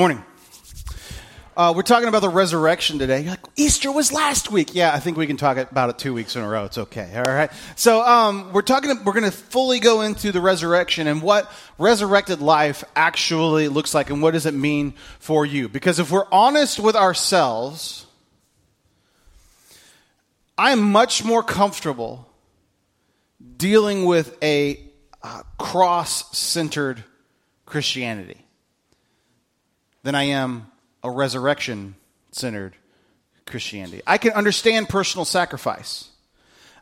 morning. Uh, we're talking about the resurrection today. You're like, Easter was last week. Yeah, I think we can talk about it two weeks in a row. It's okay. All right. So um, we're talking. We're going to fully go into the resurrection and what resurrected life actually looks like, and what does it mean for you? Because if we're honest with ourselves, I am much more comfortable dealing with a uh, cross-centered Christianity than I am a resurrection centered Christianity. I can understand personal sacrifice.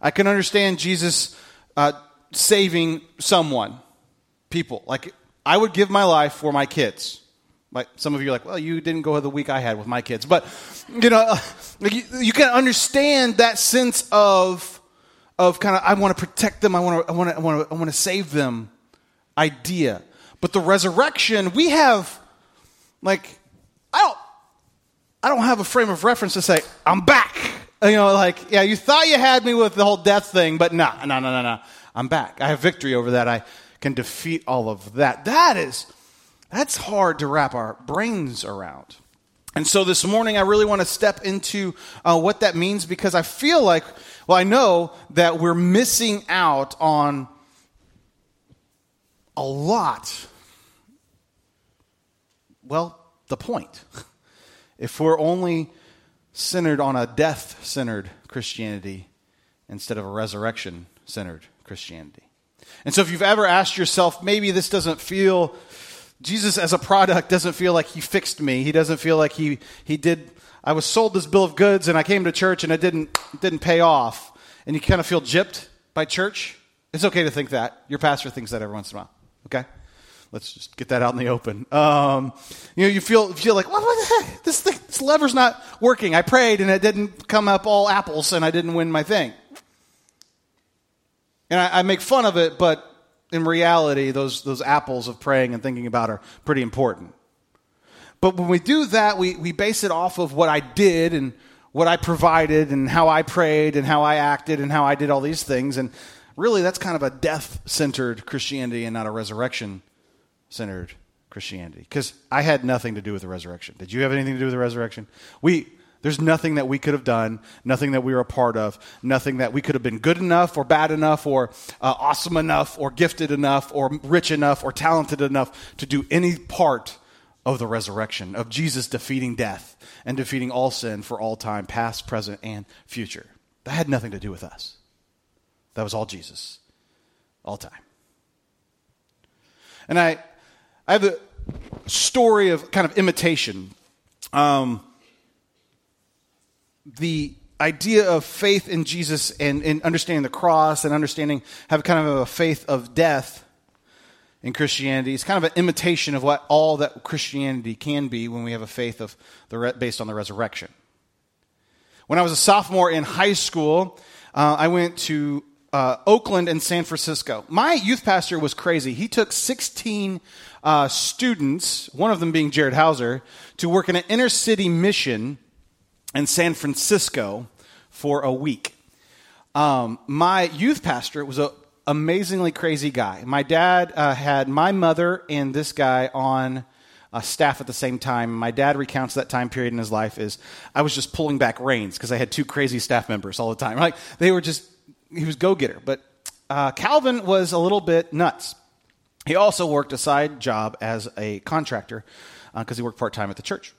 I can understand Jesus uh, saving someone, people. Like, I would give my life for my kids. Like some of you are like, well, you didn't go the week I had with my kids, but you know, you, you can understand that sense of of kind of I want to protect them, I want to, I want to, I want to, I want to save them idea. But the resurrection, we have like I don't I don't have a frame of reference to say, I'm back. You know, like, yeah, you thought you had me with the whole death thing, but no, no, no, no, no. I'm back. I have victory over that. I can defeat all of that. That is, that's hard to wrap our brains around. And so this morning, I really want to step into uh, what that means because I feel like, well, I know that we're missing out on a lot. Well, the point. if we're only centered on a death centered Christianity instead of a resurrection centered Christianity. And so if you've ever asked yourself, maybe this doesn't feel, Jesus as a product doesn't feel like he fixed me. He doesn't feel like he, he did, I was sold this bill of goods and I came to church and it didn't, didn't pay off. And you kind of feel gypped by church. It's okay to think that. Your pastor thinks that every once in a while. Okay? Let's just get that out in the open. Um, you know, you feel feel like, what, the heck? This, thing, this lever's not working. I prayed and it didn't come up all apples, and I didn't win my thing. And I, I make fun of it, but in reality, those those apples of praying and thinking about are pretty important. But when we do that, we, we base it off of what I did and what I provided and how I prayed and how I acted and how I did all these things. And really, that's kind of a death centered Christianity and not a resurrection centered Christianity. Because I had nothing to do with the resurrection. Did you have anything to do with the resurrection? We, there's nothing that we could have done, nothing that we were a part of, nothing that we could have been good enough or bad enough or uh, awesome enough or gifted enough or rich enough or talented enough to do any part of the resurrection, of Jesus defeating death and defeating all sin for all time, past, present, and future. That had nothing to do with us. That was all Jesus, all time. And I, I have a story of kind of imitation. Um, the idea of faith in Jesus and, and understanding the cross and understanding, have kind of a faith of death in Christianity is kind of an imitation of what all that Christianity can be when we have a faith of the re- based on the resurrection. When I was a sophomore in high school, uh, I went to uh, Oakland and San Francisco. My youth pastor was crazy. He took 16 uh, students, one of them being Jared Hauser, to work in an inner city mission in San Francisco for a week. Um, my youth pastor was an amazingly crazy guy. My dad uh, had my mother and this guy on uh, staff at the same time. My dad recounts that time period in his life is I was just pulling back reins because I had two crazy staff members all the time. Like they were just he was go getter. But uh, Calvin was a little bit nuts. He also worked a side job as a contractor because uh, he worked part time at the church.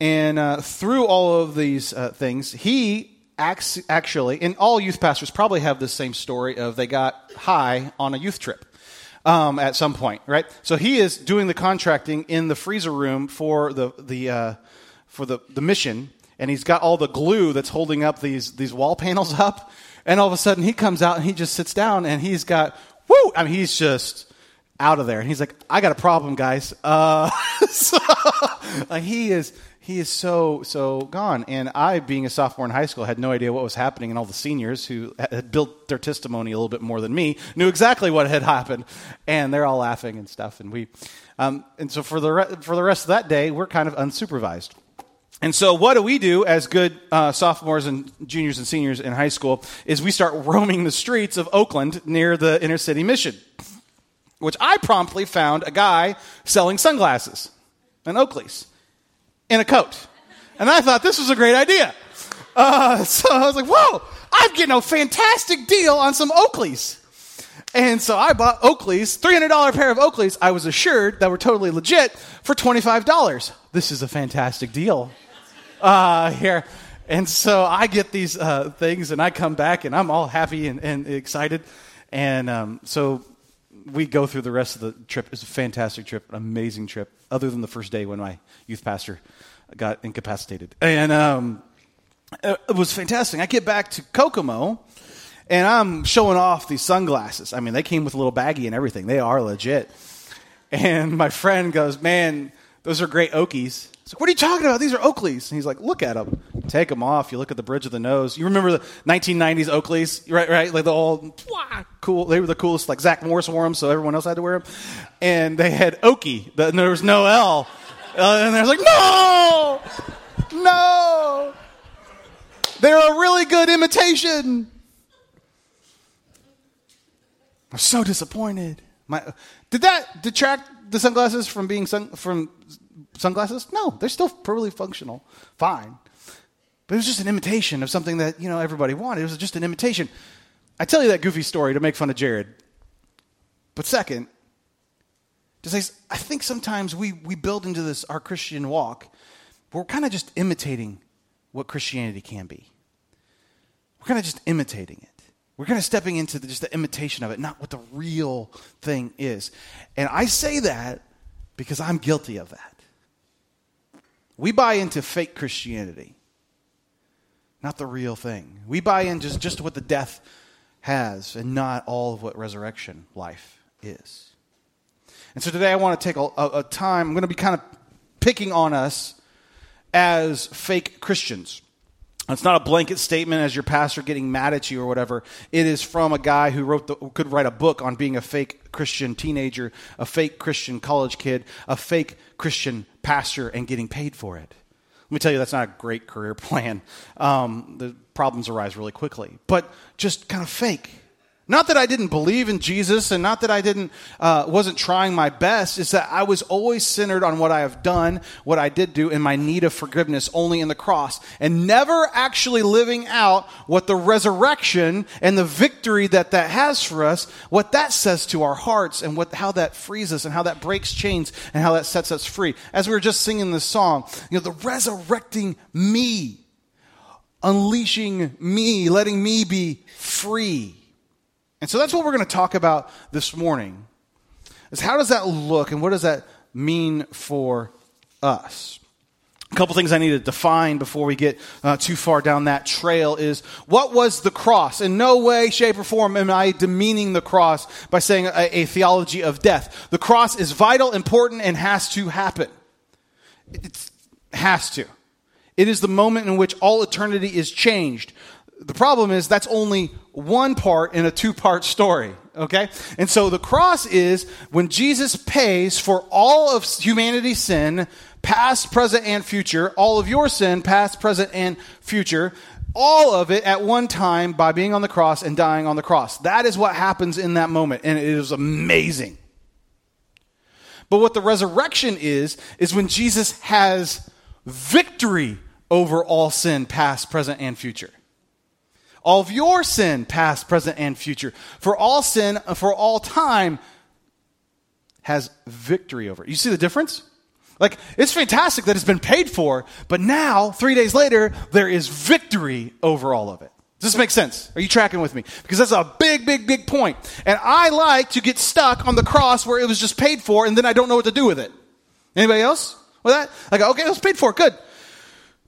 And uh, through all of these uh, things, he acts, actually, and all youth pastors probably have the same story of they got high on a youth trip. Um, at some point, right? So he is doing the contracting in the freezer room for the the uh, for the, the mission, and he's got all the glue that's holding up these these wall panels up. And all of a sudden, he comes out and he just sits down and he's got, whoo! I mean, he's just out of there. And he's like, I got a problem, guys. Uh, so, like, he is, he is so, so gone. And I, being a sophomore in high school, had no idea what was happening. And all the seniors who had built their testimony a little bit more than me knew exactly what had happened. And they're all laughing and stuff. And we, um, and so for the, re- for the rest of that day, we're kind of unsupervised. And so, what do we do as good uh, sophomores and juniors and seniors in high school is we start roaming the streets of Oakland near the inner city mission, which I promptly found a guy selling sunglasses. an Oakley's, in a coat. And I thought this was a great idea. Uh, so I was like, whoa, I'm getting a fantastic deal on some Oakleys. And so I bought Oakleys, $300 pair of Oakleys. I was assured that were totally legit for $25. This is a fantastic deal uh, here. And so I get these uh, things and I come back and I'm all happy and, and excited. And um, so we go through the rest of the trip. It's a fantastic trip, an amazing trip, other than the first day when my youth pastor got incapacitated. And um, it was fantastic. I get back to Kokomo and I'm showing off these sunglasses. I mean, they came with a little baggie and everything. They are legit. And my friend goes, Man, those are great Okies. So what are you talking about? These are Oakleys. And he's like, look at them. Take them off. You look at the bridge of the nose. You remember the 1990s Oakleys, right? Right? Like the old cool. They were the coolest. Like Zach Morris wore them, so everyone else had to wear them. And they had Okie. The, there was no L. Uh, and they're like, no, no. They're a really good imitation. I'm so disappointed. My, did that detract the sunglasses from being sun, from sunglasses? No, they're still perfectly functional, fine. But it was just an imitation of something that you know everybody wanted. It was just an imitation. I tell you that goofy story to make fun of Jared. But second, to say I think sometimes we we build into this our Christian walk, we're kind of just imitating what Christianity can be. We're kind of just imitating it. We're kind of stepping into the, just the imitation of it, not what the real thing is. And I say that because I'm guilty of that. We buy into fake Christianity, not the real thing. We buy into just, just what the death has and not all of what resurrection life is. And so today I want to take a, a, a time, I'm going to be kind of picking on us as fake Christians. It's not a blanket statement as your pastor getting mad at you or whatever. It is from a guy who wrote the, could write a book on being a fake Christian teenager, a fake Christian college kid, a fake Christian pastor, and getting paid for it. Let me tell you, that's not a great career plan. Um, the problems arise really quickly, but just kind of fake. Not that I didn't believe in Jesus and not that I didn't, uh, wasn't trying my best, is that I was always centered on what I have done, what I did do, and my need of forgiveness only in the cross, and never actually living out what the resurrection and the victory that that has for us, what that says to our hearts, and what, how that frees us, and how that breaks chains, and how that sets us free. As we were just singing this song, you know, the resurrecting me, unleashing me, letting me be free and so that's what we're going to talk about this morning. Is how does that look and what does that mean for us? A couple things I need to define before we get uh, too far down that trail is what was the cross? In no way, shape, or form am I demeaning the cross by saying a, a theology of death. The cross is vital, important, and has to happen. It has to. It is the moment in which all eternity is changed. The problem is that's only one part in a two part story, okay? And so the cross is when Jesus pays for all of humanity's sin, past, present, and future, all of your sin, past, present, and future, all of it at one time by being on the cross and dying on the cross. That is what happens in that moment, and it is amazing. But what the resurrection is, is when Jesus has victory over all sin, past, present, and future all of your sin, past, present, and future. For all sin, for all time, has victory over it. You see the difference? Like, it's fantastic that it's been paid for, but now, three days later, there is victory over all of it. Does this make sense? Are you tracking with me? Because that's a big, big, big point. And I like to get stuck on the cross where it was just paid for and then I don't know what to do with it. Anybody else with that? Like, okay, it was paid for, good.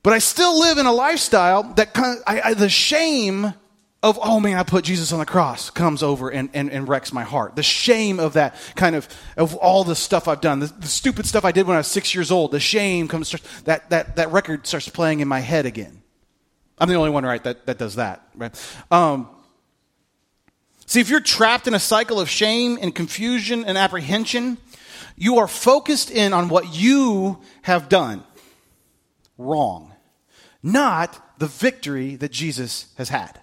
But I still live in a lifestyle that kind of, I, I, the shame of, oh man, I put Jesus on the cross comes over and, and, and wrecks my heart. The shame of that kind of, of all the stuff I've done, the, the stupid stuff I did when I was six years old, the shame comes, that, that, that record starts playing in my head again. I'm the only one, right, that, that does that, right? Um, see, if you're trapped in a cycle of shame and confusion and apprehension, you are focused in on what you have done wrong not the victory that Jesus has had.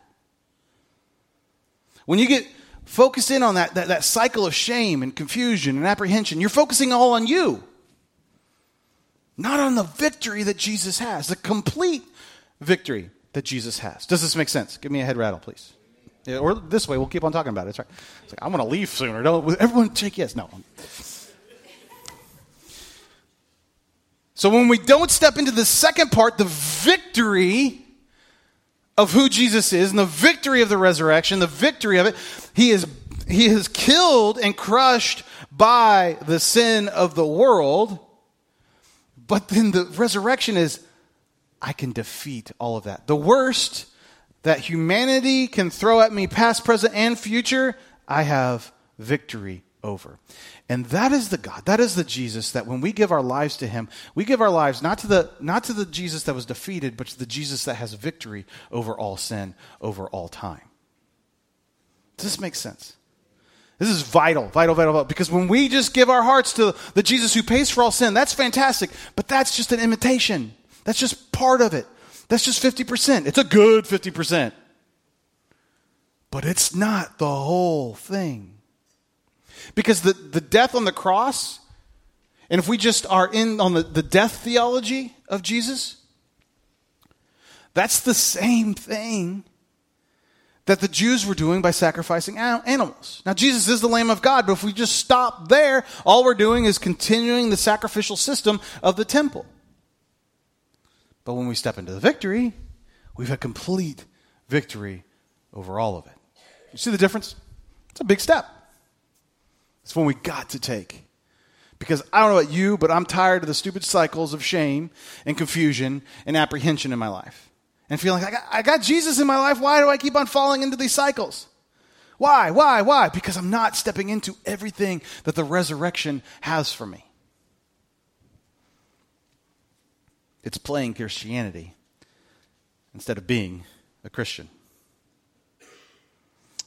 When you get focused in on that, that, that cycle of shame and confusion and apprehension, you're focusing all on you. not on the victory that Jesus has, the complete victory that Jesus has. Does this make sense? Give me a head rattle, please. Yeah, or this way, we'll keep on talking about it. It's right. It's like, I'm going to leave sooner. Don't everyone take yes? No. So when we don't step into the second part, the victory of who Jesus is and the victory of the resurrection, the victory of it, he is he is killed and crushed by the sin of the world. But then the resurrection is I can defeat all of that. The worst that humanity can throw at me, past, present, and future, I have victory over. And that is the God, that is the Jesus that when we give our lives to him, we give our lives not to the not to the Jesus that was defeated, but to the Jesus that has victory over all sin, over all time. Does this make sense? This is vital, vital, vital, vital. Because when we just give our hearts to the Jesus who pays for all sin, that's fantastic. But that's just an imitation. That's just part of it. That's just 50%. It's a good 50%. But it's not the whole thing. Because the, the death on the cross, and if we just are in on the, the death theology of Jesus, that's the same thing that the Jews were doing by sacrificing animals. Now, Jesus is the Lamb of God, but if we just stop there, all we're doing is continuing the sacrificial system of the temple. But when we step into the victory, we've a complete victory over all of it. You see the difference? It's a big step. It's one we got to take. Because I don't know about you, but I'm tired of the stupid cycles of shame and confusion and apprehension in my life. And feeling like I got, I got Jesus in my life. Why do I keep on falling into these cycles? Why? Why? Why? Because I'm not stepping into everything that the resurrection has for me. It's playing Christianity instead of being a Christian.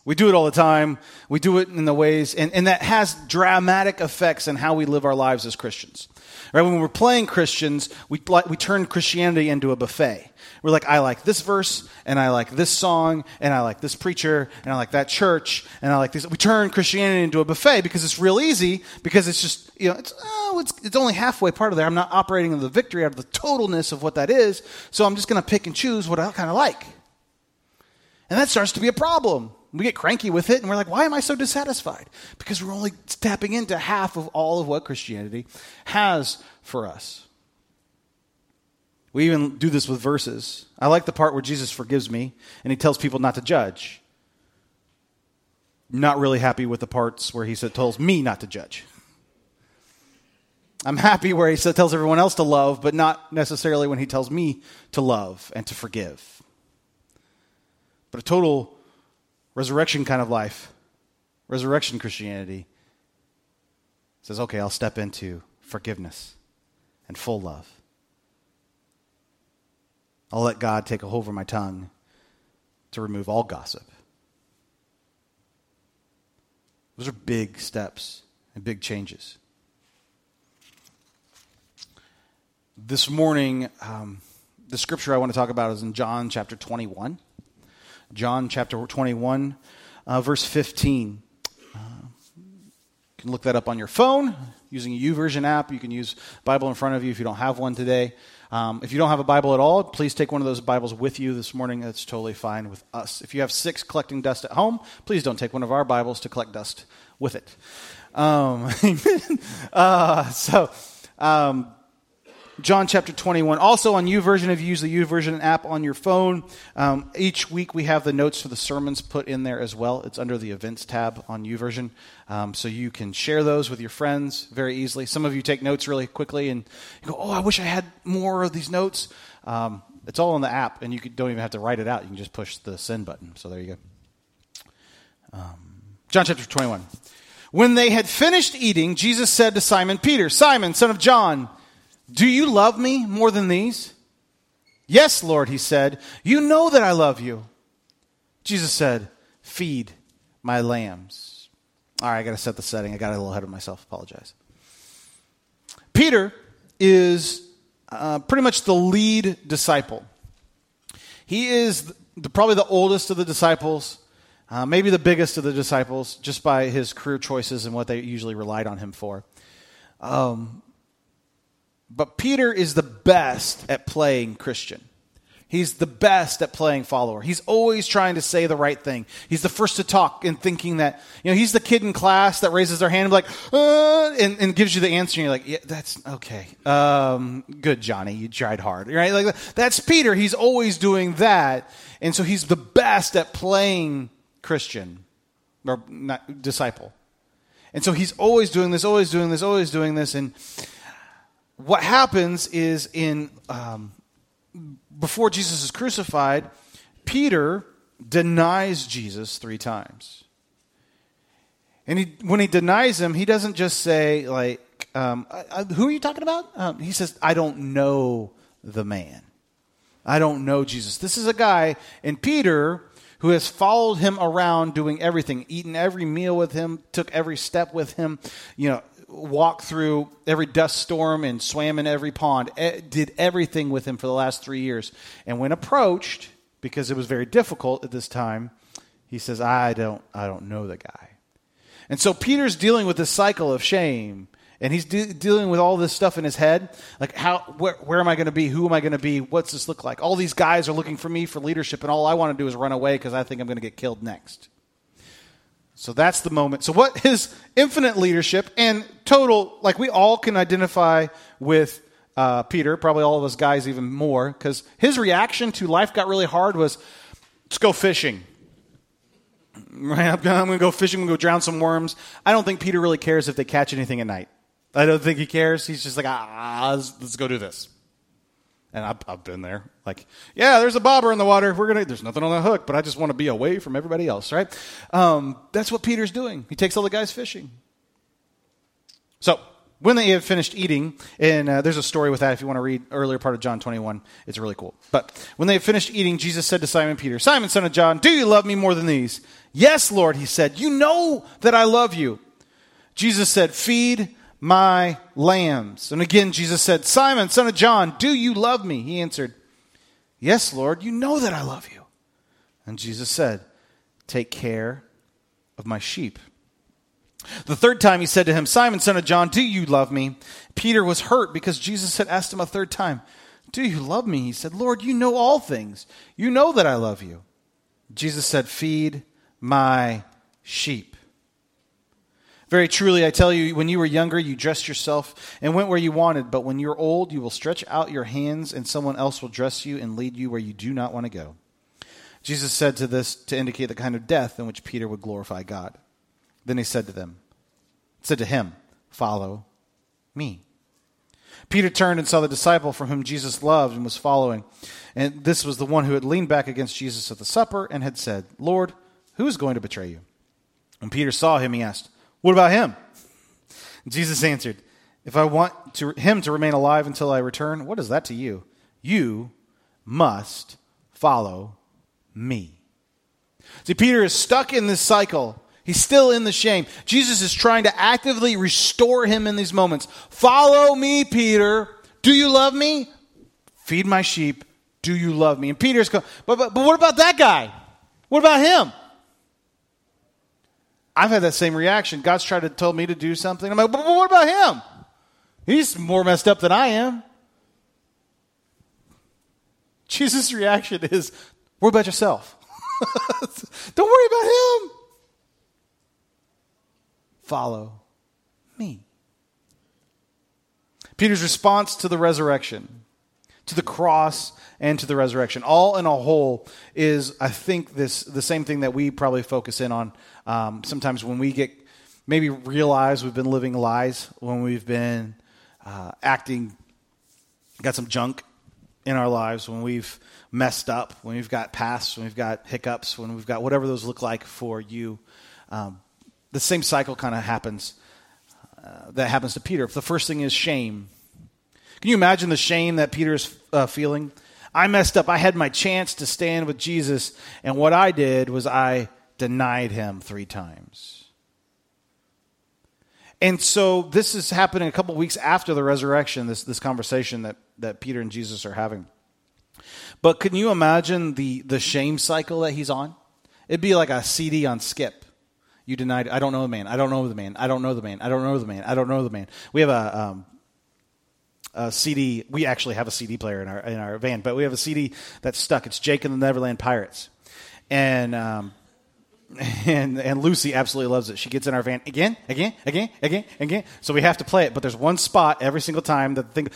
We do it all the time. We do it in the ways, and, and that has dramatic effects on how we live our lives as Christians. Right? When we're playing Christians, we, we turn Christianity into a buffet. We're like, I like this verse, and I like this song, and I like this preacher, and I like that church, and I like this. We turn Christianity into a buffet because it's real easy, because it's just, you know, it's, oh, it's, it's only halfway part of there. I'm not operating in the victory out of the totalness of what that is, so I'm just going to pick and choose what I kind of like. And that starts to be a problem. We get cranky with it and we're like, why am I so dissatisfied? Because we're only tapping into half of all of what Christianity has for us. We even do this with verses. I like the part where Jesus forgives me and he tells people not to judge. not really happy with the parts where he said, tells me not to judge. I'm happy where he tells everyone else to love, but not necessarily when he tells me to love and to forgive. But a total resurrection kind of life, resurrection Christianity, says, okay, I'll step into forgiveness and full love. I'll let God take a hold over my tongue to remove all gossip. Those are big steps and big changes. This morning, um, the scripture I want to talk about is in John chapter 21. John chapter 21, uh, verse 15. Uh, you can look that up on your phone using a YouVersion app. You can use Bible in front of you if you don't have one today. Um, if you don't have a Bible at all, please take one of those Bibles with you this morning. That's totally fine with us. If you have six collecting dust at home, please don't take one of our Bibles to collect dust with it. Um, uh, so, um, John chapter 21. Also on YouVersion, if you use the U YouVersion app on your phone, um, each week we have the notes for the sermons put in there as well. It's under the events tab on YouVersion. Um, so you can share those with your friends very easily. Some of you take notes really quickly and you go, oh, I wish I had more of these notes. Um, it's all in the app, and you don't even have to write it out. You can just push the send button. So there you go. Um, John chapter 21. When they had finished eating, Jesus said to Simon Peter, Simon, son of John, do you love me more than these? Yes, Lord, he said. You know that I love you. Jesus said, Feed my lambs. All right, I got to set the setting. I got a little ahead of myself. Apologize. Peter is uh, pretty much the lead disciple. He is the, probably the oldest of the disciples, uh, maybe the biggest of the disciples, just by his career choices and what they usually relied on him for. Um, But Peter is the best at playing Christian. He's the best at playing follower. He's always trying to say the right thing. He's the first to talk and thinking that, you know, he's the kid in class that raises their hand and like, uh, and, and, gives you the answer. And you're like, yeah, that's okay. Um, good, Johnny. You tried hard, right? Like that's Peter. He's always doing that. And so he's the best at playing Christian or not, disciple. And so he's always doing this, always doing this, always doing this. And what happens is in, um, before Jesus is crucified, Peter denies Jesus three times. And he, when he denies him, he doesn't just say, like, um, who are you talking about? Um, he says, I don't know the man. I don't know Jesus. This is a guy, and Peter, who has followed him around doing everything, eaten every meal with him, took every step with him, you know, walked through every dust storm and swam in every pond, did everything with him for the last three years. And when approached, because it was very difficult at this time, he says, I don't, I don't know the guy. And so Peter's dealing with this cycle of shame. And he's de- dealing with all this stuff in his head. Like, how, where, where am I going to be? Who am I going to be? What's this look like? All these guys are looking for me for leadership, and all I want to do is run away because I think I'm going to get killed next. So that's the moment. So, what his infinite leadership and total, like we all can identify with uh, Peter, probably all of us guys even more, because his reaction to life got really hard was, let's go fishing. Right? I'm going to go fishing, I'm going to go drown some worms. I don't think Peter really cares if they catch anything at night. I don't think he cares. He's just like, ah, let's, let's go do this. And I've, I've, been there. Like, yeah, there's a bobber in the water. We're gonna. There's nothing on the hook, but I just want to be away from everybody else, right? Um, that's what Peter's doing. He takes all the guys fishing. So when they had finished eating, and uh, there's a story with that if you want to read earlier part of John 21, it's really cool. But when they had finished eating, Jesus said to Simon Peter, Simon, son of John, do you love me more than these? Yes, Lord, he said. You know that I love you. Jesus said, Feed my lambs. And again, Jesus said, Simon, son of John, do you love me? He answered, Yes, Lord, you know that I love you. And Jesus said, Take care of my sheep. The third time he said to him, Simon, son of John, do you love me? Peter was hurt because Jesus had asked him a third time, Do you love me? He said, Lord, you know all things. You know that I love you. Jesus said, Feed my sheep. Very truly, I tell you, when you were younger, you dressed yourself and went where you wanted, but when you're old, you will stretch out your hands, and someone else will dress you and lead you where you do not want to go. Jesus said to this to indicate the kind of death in which Peter would glorify God. Then he said to them, said to him, Follow me. Peter turned and saw the disciple from whom Jesus loved and was following. And this was the one who had leaned back against Jesus at the supper and had said, Lord, who is going to betray you? When Peter saw him, he asked, what about him? Jesus answered, If I want to, him to remain alive until I return, what is that to you? You must follow me. See, Peter is stuck in this cycle. He's still in the shame. Jesus is trying to actively restore him in these moments. Follow me, Peter. Do you love me? Feed my sheep. Do you love me? And Peter's going, but, but, but what about that guy? What about him? I've had that same reaction. God's tried to tell me to do something. I'm like, but what about him? He's more messed up than I am. Jesus' reaction is, worry about yourself. Don't worry about him. Follow me. Peter's response to the resurrection, to the cross, and to the resurrection, all in a whole, is, I think, this the same thing that we probably focus in on um, sometimes when we get maybe realize we've been living lies, when we've been uh, acting, got some junk in our lives, when we've messed up, when we've got pasts, when we've got hiccups, when we've got whatever those look like for you, um, the same cycle kind of happens. Uh, that happens to Peter. If the first thing is shame. Can you imagine the shame that Peter's uh, feeling? I messed up. I had my chance to stand with Jesus, and what I did was I denied him three times. And so this is happening a couple weeks after the resurrection, this, this conversation that, that Peter and Jesus are having. But can you imagine the, the shame cycle that he's on? It'd be like a CD on skip. You denied, I don't know the man, I don't know the man, I don't know the man, I don't know the man, I don't know the man. We have a, um, a CD. We actually have a CD player in our in our van, but we have a CD that's stuck. It's Jake and the Neverland Pirates, and um, and and Lucy absolutely loves it. She gets in our van again, again, again, again, again. So we have to play it, but there's one spot every single time that the thing,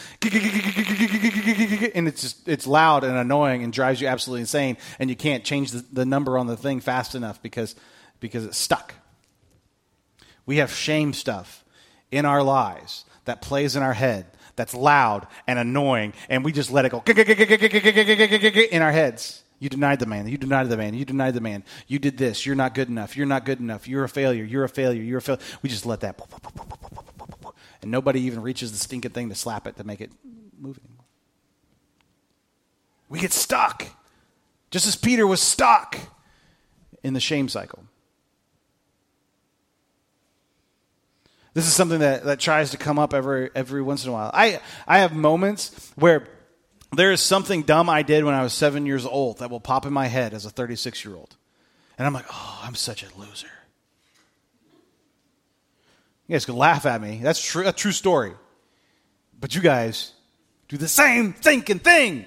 and it's just it's loud and annoying and drives you absolutely insane, and you can't change the, the number on the thing fast enough because because it's stuck. We have shame stuff in our lives that plays in our head that's loud and annoying, and we just let it go in our heads. You denied the man. You denied the man. You denied the man. You did this. You're not good enough. You're not good enough. You're a failure. You're a failure. You're a failure. We just let that. And nobody even reaches the stinking thing to slap it to make it move anymore. We get stuck. Just as Peter was stuck in the shame cycle. This is something that, that tries to come up every every once in a while. I, I have moments where there is something dumb I did when I was seven years old that will pop in my head as a 36 year old. And I'm like, oh, I'm such a loser. You guys can laugh at me. That's true, a true story. But you guys do the same thinking thing.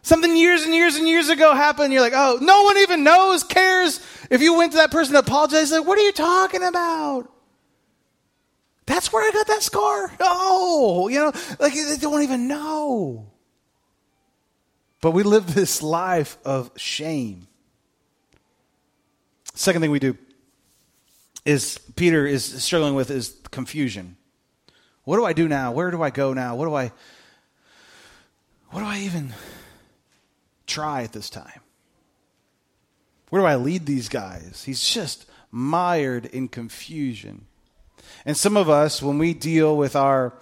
Something years and years and years ago happened. You're like, oh, no one even knows, cares. If you went to that person to apologize, like, what are you talking about? That's where I got that scar. Oh, you know, like they don't even know. But we live this life of shame. Second thing we do is Peter is struggling with is confusion. What do I do now? Where do I go now? What do I what do I even try at this time? Where do I lead these guys? He's just mired in confusion. And some of us, when we deal with our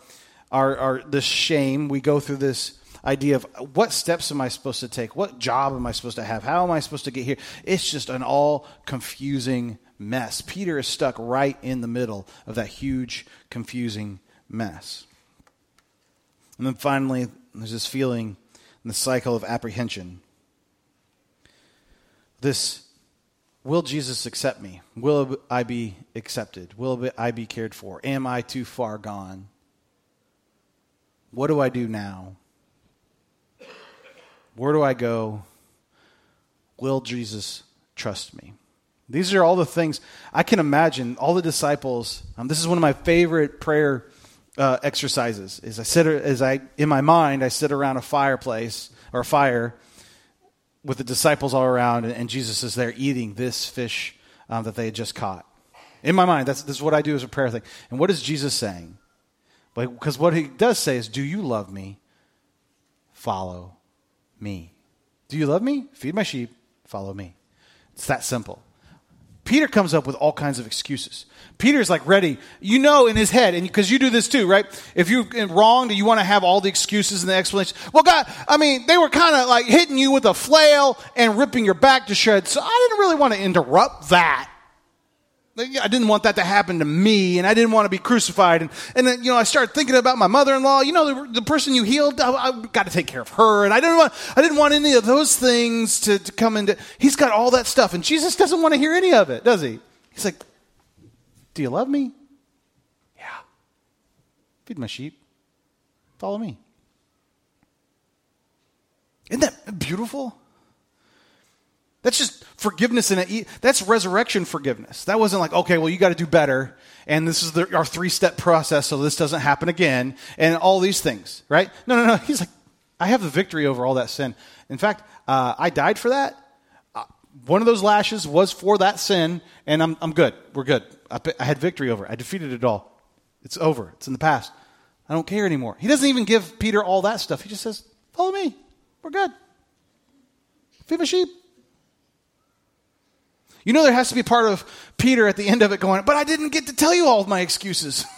our, our shame, we go through this idea of what steps am I supposed to take? What job am I supposed to have? How am I supposed to get here? It's just an all confusing mess. Peter is stuck right in the middle of that huge, confusing mess. And then finally, there's this feeling in the cycle of apprehension. This will Jesus accept me? Will I be accepted? Will I be cared for? Am I too far gone? What do I do now? Where do I go? Will Jesus trust me? These are all the things I can imagine. All the disciples. Um, this is one of my favorite prayer uh, exercises. Is I sit as I in my mind I sit around a fireplace or a fire with the disciples all around, and, and Jesus is there eating this fish um, that they had just caught. In my mind, that's this is what I do as a prayer thing. And what is Jesus saying? Because what he does say is, "Do you love me? Follow me. Do you love me? Feed my sheep, follow me. It's that simple. Peter comes up with all kinds of excuses. Peter's like ready, you know, in his head, and because you do this too, right? If you're wronged you want to have all the excuses and the explanations. Well, God, I mean, they were kind of like hitting you with a flail and ripping your back to shreds, so I didn't really want to interrupt that. I didn't want that to happen to me, and I didn't want to be crucified. And, and then, you know, I started thinking about my mother-in-law. You know, the, the person you healed, I, I got to take care of her. And I didn't want, I didn't want any of those things to, to come into. He's got all that stuff, and Jesus doesn't want to hear any of it, does he? He's like, "Do you love me? Yeah. Feed my sheep. Follow me." Isn't that beautiful? That's just forgiveness in a, that's resurrection forgiveness. That wasn't like, okay, well, you got to do better. And this is the, our three step process so this doesn't happen again. And all these things, right? No, no, no. He's like, I have the victory over all that sin. In fact, uh, I died for that. Uh, one of those lashes was for that sin, and I'm, I'm good. We're good. I, I had victory over it. I defeated it all. It's over. It's in the past. I don't care anymore. He doesn't even give Peter all that stuff. He just says, follow me. We're good. Feed my sheep. You know, there has to be part of Peter at the end of it going, but I didn't get to tell you all of my excuses.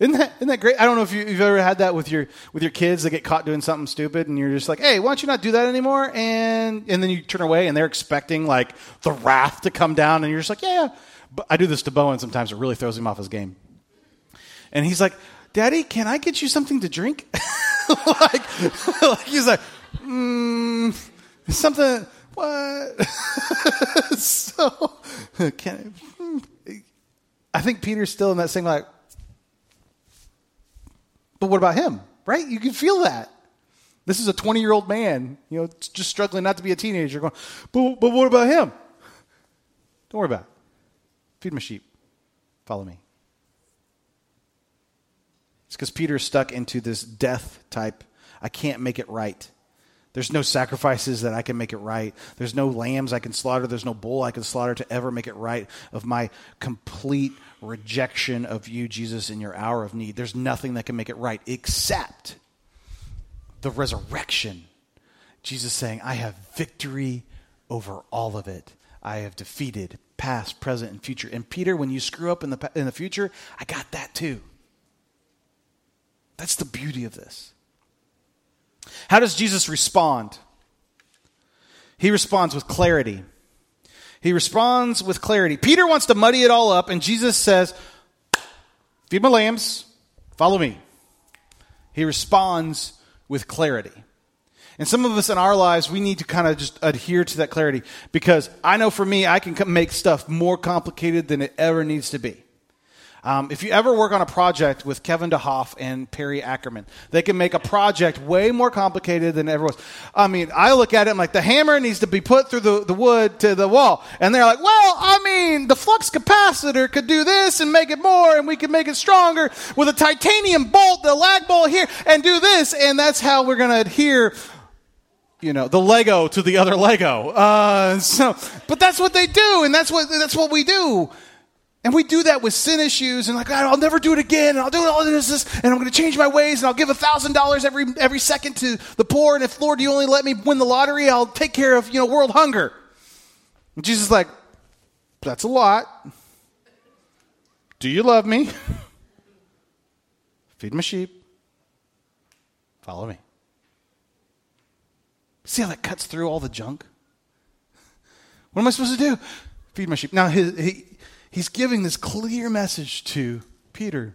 Isn't that, isn't that great? I don't know if you, have ever had that with your, with your kids that get caught doing something stupid and you're just like, hey, why don't you not do that anymore? And, and then you turn away and they're expecting like the wrath to come down and you're just like, yeah, yeah. But I do this to Bowen sometimes. It really throws him off his game. And he's like, Daddy, can I get you something to drink? like, like, he's like, mm, something, what? so, can I, I think Peter's still in that same like, but what about him? Right? You can feel that. This is a 20 year old man, you know, just struggling not to be a teenager, going, but, but what about him? Don't worry about it. Feed my sheep. Follow me. It's because Peter's stuck into this death type. I can't make it right. There's no sacrifices that I can make it right. There's no lambs I can slaughter. There's no bull I can slaughter to ever make it right of my complete rejection of you, Jesus, in your hour of need. There's nothing that can make it right except the resurrection. Jesus saying, I have victory over all of it. I have defeated past, present, and future. And Peter, when you screw up in the, in the future, I got that too. That's the beauty of this. How does Jesus respond? He responds with clarity. He responds with clarity. Peter wants to muddy it all up, and Jesus says, Feed my lambs, follow me. He responds with clarity. And some of us in our lives, we need to kind of just adhere to that clarity because I know for me, I can make stuff more complicated than it ever needs to be. Um, if you ever work on a project with Kevin DeHoff and Perry Ackerman, they can make a project way more complicated than ever was. I mean, I look at it like the hammer needs to be put through the, the wood to the wall. And they're like, well, I mean, the flux capacitor could do this and make it more, and we could make it stronger with a titanium bolt, the lag bolt here, and do this. And that's how we're going to adhere you know the Lego to the other Lego. Uh, so, but that's what they do, and that's what that's what we do. And we do that with sin issues and like, I'll never do it again, and I'll do all this, this and I'm going to change my ways, and I'll give thousand dollars every every second to the poor, and if Lord, you only let me win the lottery, I'll take care of you know world hunger. And Jesus is like, that's a lot. Do you love me? Feed my sheep. Follow me. See how that cuts through all the junk? What am I supposed to do? Feed my sheep. Now, his, he, he's giving this clear message to Peter.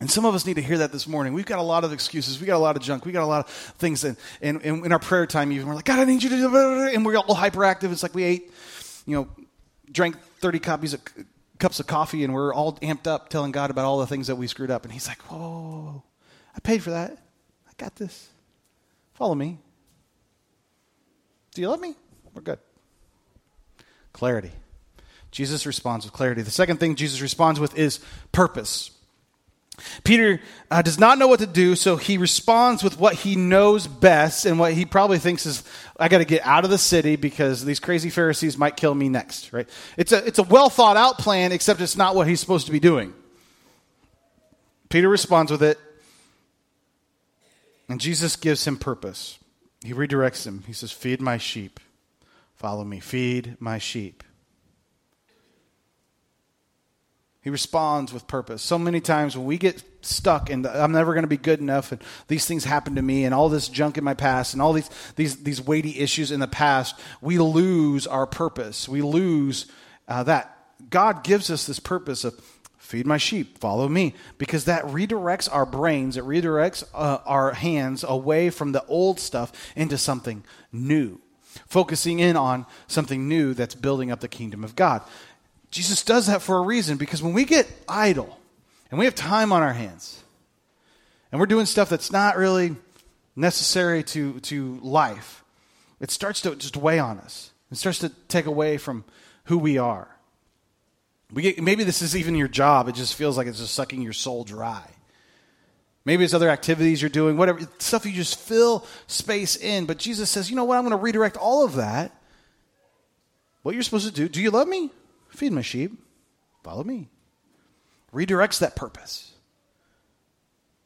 And some of us need to hear that this morning. We've got a lot of excuses. We've got a lot of junk. We've got a lot of things. And, in our prayer time, even, we're like, God, I need you to do it. And we're all hyperactive. It's like we ate, you know, drank 30 copies of, cups of coffee, and we're all amped up telling God about all the things that we screwed up. And he's like, whoa. I paid for that. I got this. Follow me. Do you love me? We're good. Clarity. Jesus responds with clarity. The second thing Jesus responds with is purpose. Peter uh, does not know what to do, so he responds with what he knows best and what he probably thinks is, I got to get out of the city because these crazy Pharisees might kill me next, right? It's a, it's a well thought out plan, except it's not what he's supposed to be doing. Peter responds with it, and Jesus gives him purpose. He redirects him. He says, Feed my sheep. Follow me. Feed my sheep. He responds with purpose. So many times when we get stuck and I'm never going to be good enough and these things happen to me and all this junk in my past and all these, these, these weighty issues in the past, we lose our purpose. We lose uh, that. God gives us this purpose of feed my sheep, follow me, because that redirects our brains, it redirects uh, our hands away from the old stuff into something new, focusing in on something new that's building up the kingdom of God. Jesus does that for a reason, because when we get idle and we have time on our hands and we're doing stuff that's not really necessary to, to life, it starts to just weigh on us. It starts to take away from who we are. We get, maybe this is even your job. It just feels like it's just sucking your soul dry. Maybe it's other activities you're doing, whatever, stuff you just fill space in. But Jesus says, you know what? I'm going to redirect all of that. What you're supposed to do, do you love me? Feed my sheep. Follow me. Redirects that purpose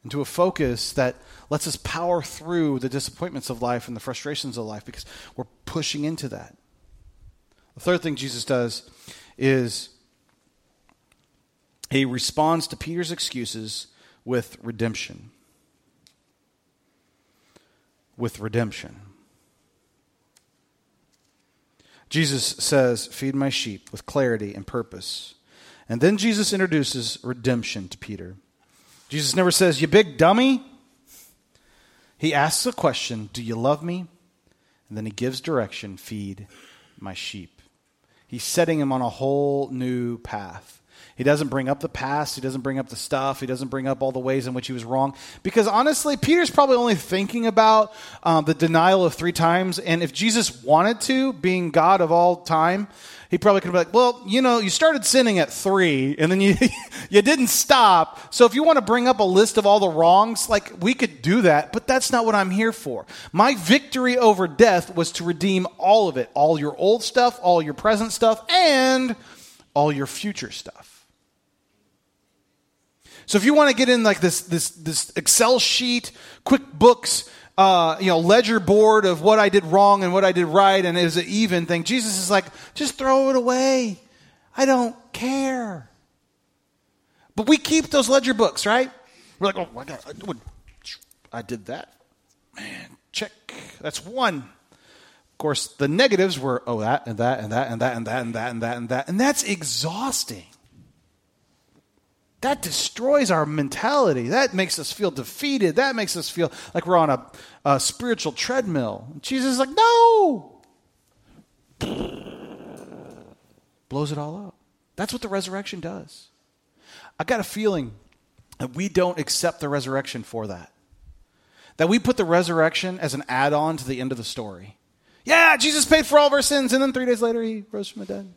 into a focus that lets us power through the disappointments of life and the frustrations of life because we're pushing into that. The third thing Jesus does is he responds to Peter's excuses with redemption. With redemption. Jesus says, Feed my sheep with clarity and purpose. And then Jesus introduces redemption to Peter. Jesus never says, You big dummy. He asks a question Do you love me? And then he gives direction Feed my sheep. He's setting him on a whole new path. He doesn't bring up the past. He doesn't bring up the stuff. He doesn't bring up all the ways in which he was wrong. Because honestly, Peter's probably only thinking about um, the denial of three times. And if Jesus wanted to, being God of all time, he probably could have been like, well, you know, you started sinning at three and then you, you didn't stop. So if you want to bring up a list of all the wrongs, like we could do that, but that's not what I'm here for. My victory over death was to redeem all of it, all your old stuff, all your present stuff, and all your future stuff. So if you want to get in like this, this, this Excel sheet, QuickBooks, uh, you know, ledger board of what I did wrong and what I did right, and it an even thing. Jesus is like, just throw it away. I don't care. But we keep those ledger books, right? We're like, oh, my god, I did that. Man, check. That's one. Of course, the negatives were, oh, that and that and that and that and that and that and that and that. And that's exhausting. That destroys our mentality. That makes us feel defeated. That makes us feel like we're on a, a spiritual treadmill. Jesus is like, no. Blows it all up. That's what the resurrection does. I got a feeling that we don't accept the resurrection for that. That we put the resurrection as an add on to the end of the story. Yeah, Jesus paid for all of our sins, and then three days later he rose from the dead.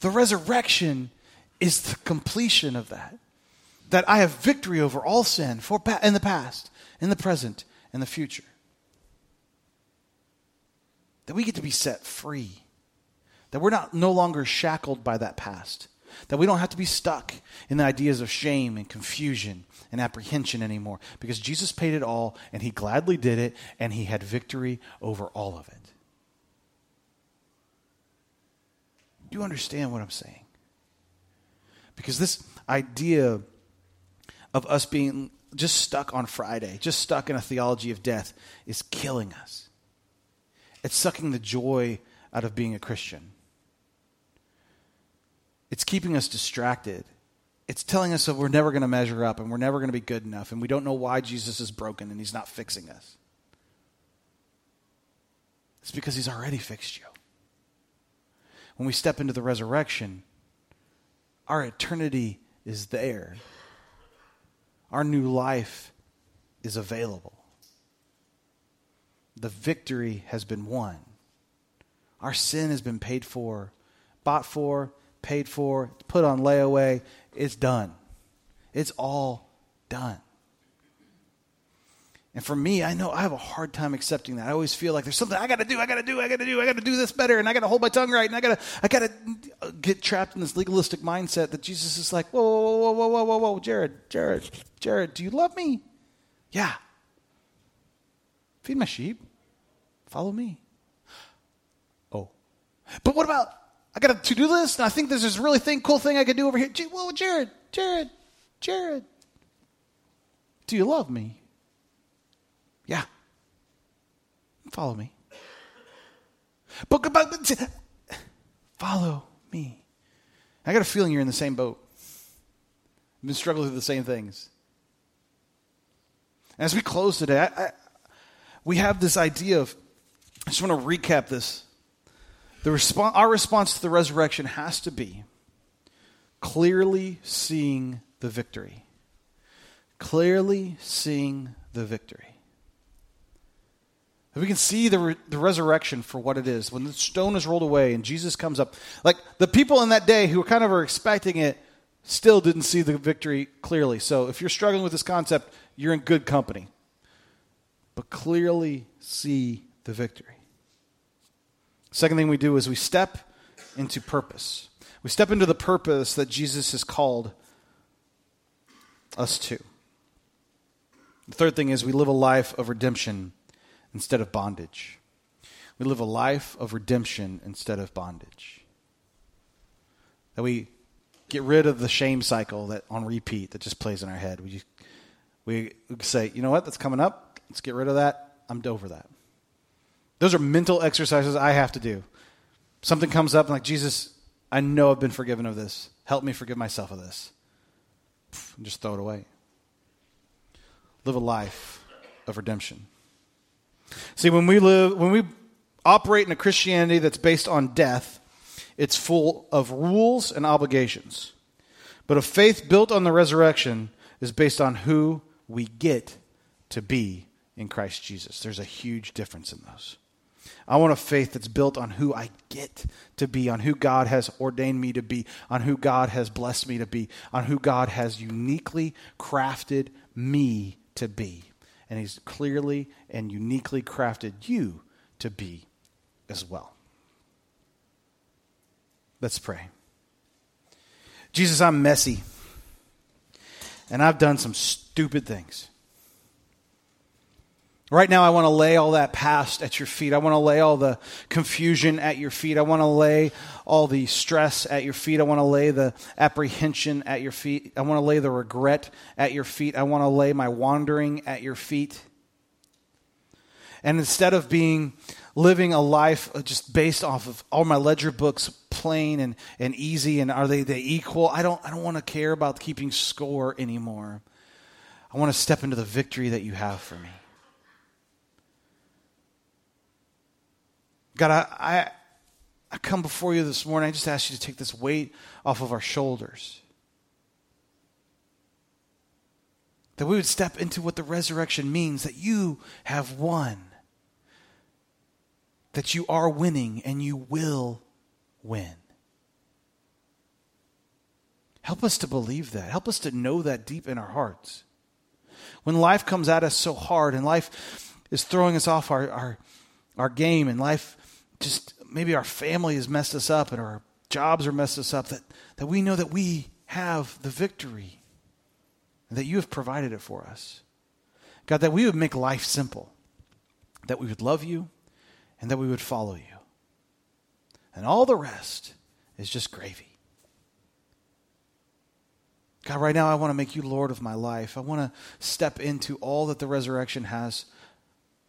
The resurrection is the completion of that. That I have victory over all sin for in the past, in the present, and the future. That we get to be set free. That we're not no longer shackled by that past. That we don't have to be stuck in the ideas of shame and confusion and apprehension anymore because Jesus paid it all and he gladly did it and he had victory over all of it. Do you understand what I'm saying? Because this idea of us being just stuck on Friday, just stuck in a theology of death, is killing us. It's sucking the joy out of being a Christian. It's keeping us distracted. It's telling us that we're never going to measure up and we're never going to be good enough and we don't know why Jesus is broken and he's not fixing us. It's because he's already fixed you. When we step into the resurrection, our eternity is there. Our new life is available. The victory has been won. Our sin has been paid for, bought for, paid for, put on layaway. It's done. It's all done. And for me, I know I have a hard time accepting that. I always feel like there's something I got to do, I got to do, I got to do, I got to do this better, and I got to hold my tongue right, and I got to, I got to get trapped in this legalistic mindset that Jesus is like, whoa, whoa, whoa, whoa, whoa, whoa, whoa, Jared, Jared, Jared, do you love me? Yeah. Feed my sheep. Follow me. Oh, but what about? I got a to-do list, and I think there's this really thing, cool thing I could do over here. Whoa, Jared, Jared, Jared, do you love me? Yeah. Follow me. But, but follow me. I got a feeling you're in the same boat. You've been struggling with the same things. As we close today, I, I, we have this idea of, I just want to recap this. The response, our response to the resurrection has to be clearly seeing the victory. Clearly seeing the victory. If we can see the, re- the resurrection for what it is, when the stone is rolled away and Jesus comes up, like the people in that day who kind of are expecting it still didn't see the victory clearly. So if you're struggling with this concept, you're in good company. But clearly see the victory. Second thing we do is we step into purpose. We step into the purpose that Jesus has called us to. The third thing is we live a life of redemption instead of bondage. We live a life of redemption instead of bondage. That we get rid of the shame cycle that on repeat that just plays in our head. We we say, you know what, that's coming up. Let's get rid of that. I'm over that. Those are mental exercises I have to do. Something comes up and like, Jesus, I know I've been forgiven of this. Help me forgive myself of this. And just throw it away. Live a life of redemption. See, when we live, when we operate in a Christianity that's based on death, it's full of rules and obligations. But a faith built on the resurrection is based on who we get to be in Christ Jesus. There's a huge difference in those. I want a faith that's built on who I get to be, on who God has ordained me to be, on who God has blessed me to be, on who God has uniquely crafted me to be. And He's clearly and uniquely crafted you to be as well. Let's pray. Jesus, I'm messy. And I've done some stupid things. Right now, I want to lay all that past at your feet. I want to lay all the confusion at your feet. I want to lay all the stress at your feet. I want to lay the apprehension at your feet. I want to lay the regret at your feet. I want to lay my wandering at your feet. And instead of being living a life just based off of all my ledger books plain and, and easy and are they, they equal, I don't, I don't want to care about keeping score anymore. I want to step into the victory that you have for me. God, I, I, I come before you this morning. I just ask you to take this weight off of our shoulders. That we would step into what the resurrection means, that you have won, that you are winning, and you will win. Help us to believe that. Help us to know that deep in our hearts. When life comes at us so hard and life is throwing us off our, our, our game and life just maybe our family has messed us up and our jobs are messed us up, that, that we know that we have the victory and that you have provided it for us. God, that we would make life simple, that we would love you and that we would follow you. And all the rest is just gravy. God, right now I want to make you Lord of my life. I want to step into all that the resurrection has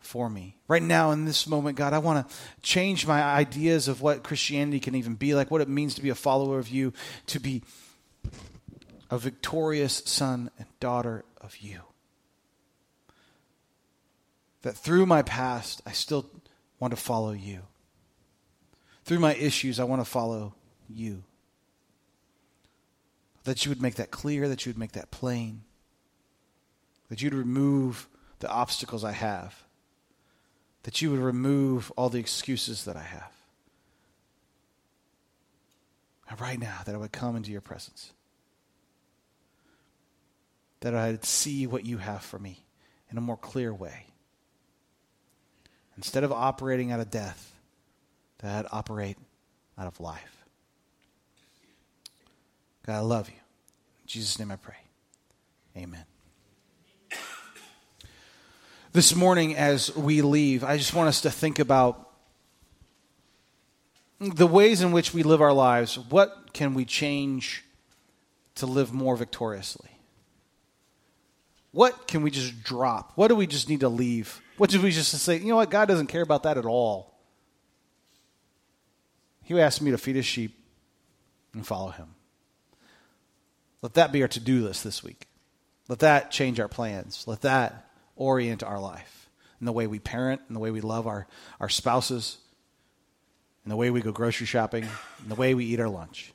for me. Right now, in this moment, God, I want to change my ideas of what Christianity can even be like, what it means to be a follower of you, to be a victorious son and daughter of you. That through my past, I still want to follow you. Through my issues, I want to follow you. That you would make that clear, that you would make that plain, that you'd remove the obstacles I have that you would remove all the excuses that I have. And right now, that I would come into your presence. That I'd see what you have for me in a more clear way. Instead of operating out of death, that I'd operate out of life. God, I love you. In Jesus' name I pray. Amen. This morning, as we leave, I just want us to think about the ways in which we live our lives. What can we change to live more victoriously? What can we just drop? What do we just need to leave? What do we just say, you know what, God doesn't care about that at all. He asked me to feed his sheep and follow him. Let that be our to do list this week. Let that change our plans. Let that orient our life in the way we parent, in the way we love our, our spouses, in the way we go grocery shopping, in the way we eat our lunch.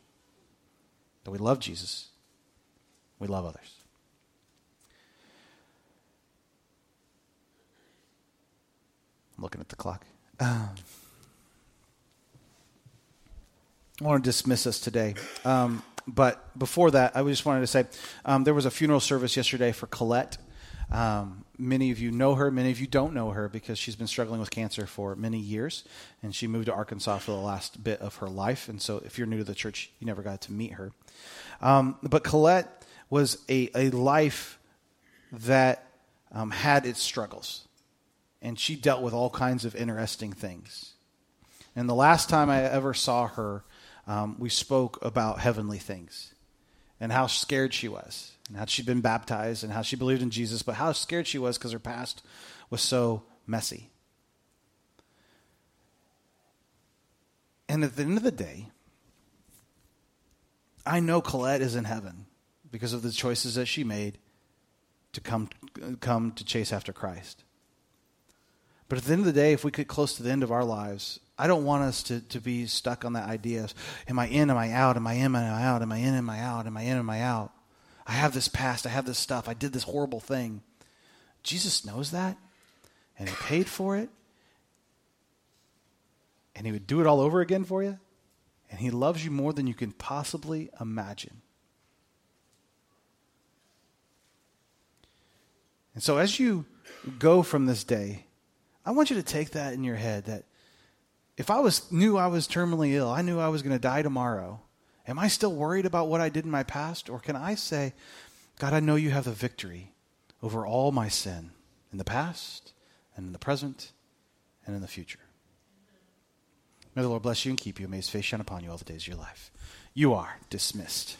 That we love Jesus, we love others. I'm looking at the clock. Um, I want to dismiss us today. Um, but before that, I just wanted to say um, there was a funeral service yesterday for Colette. Um, many of you know her, many of you don't know her because she's been struggling with cancer for many years, and she moved to Arkansas for the last bit of her life. And so, if you're new to the church, you never got to meet her. Um, but Colette was a, a life that um, had its struggles, and she dealt with all kinds of interesting things. And the last time I ever saw her, um, we spoke about heavenly things and how scared she was and how she'd been baptized and how she believed in Jesus, but how scared she was because her past was so messy. And at the end of the day, I know Colette is in heaven because of the choices that she made to come, come to chase after Christ. But at the end of the day, if we get close to the end of our lives, I don't want us to, to be stuck on that idea am I in, am I out, am I in, am I out, am I in, am I out, am I in, am I out? I have this past, I have this stuff, I did this horrible thing. Jesus knows that, and He paid for it, and He would do it all over again for you, and He loves you more than you can possibly imagine. And so as you go from this day, I want you to take that in your head that if I was knew I was terminally ill, I knew I was going to die tomorrow, am I still worried about what I did in my past or can I say, God, I know you have the victory over all my sin in the past and in the present and in the future. May the Lord bless you and keep you. May his face shine upon you all the days of your life. You are dismissed.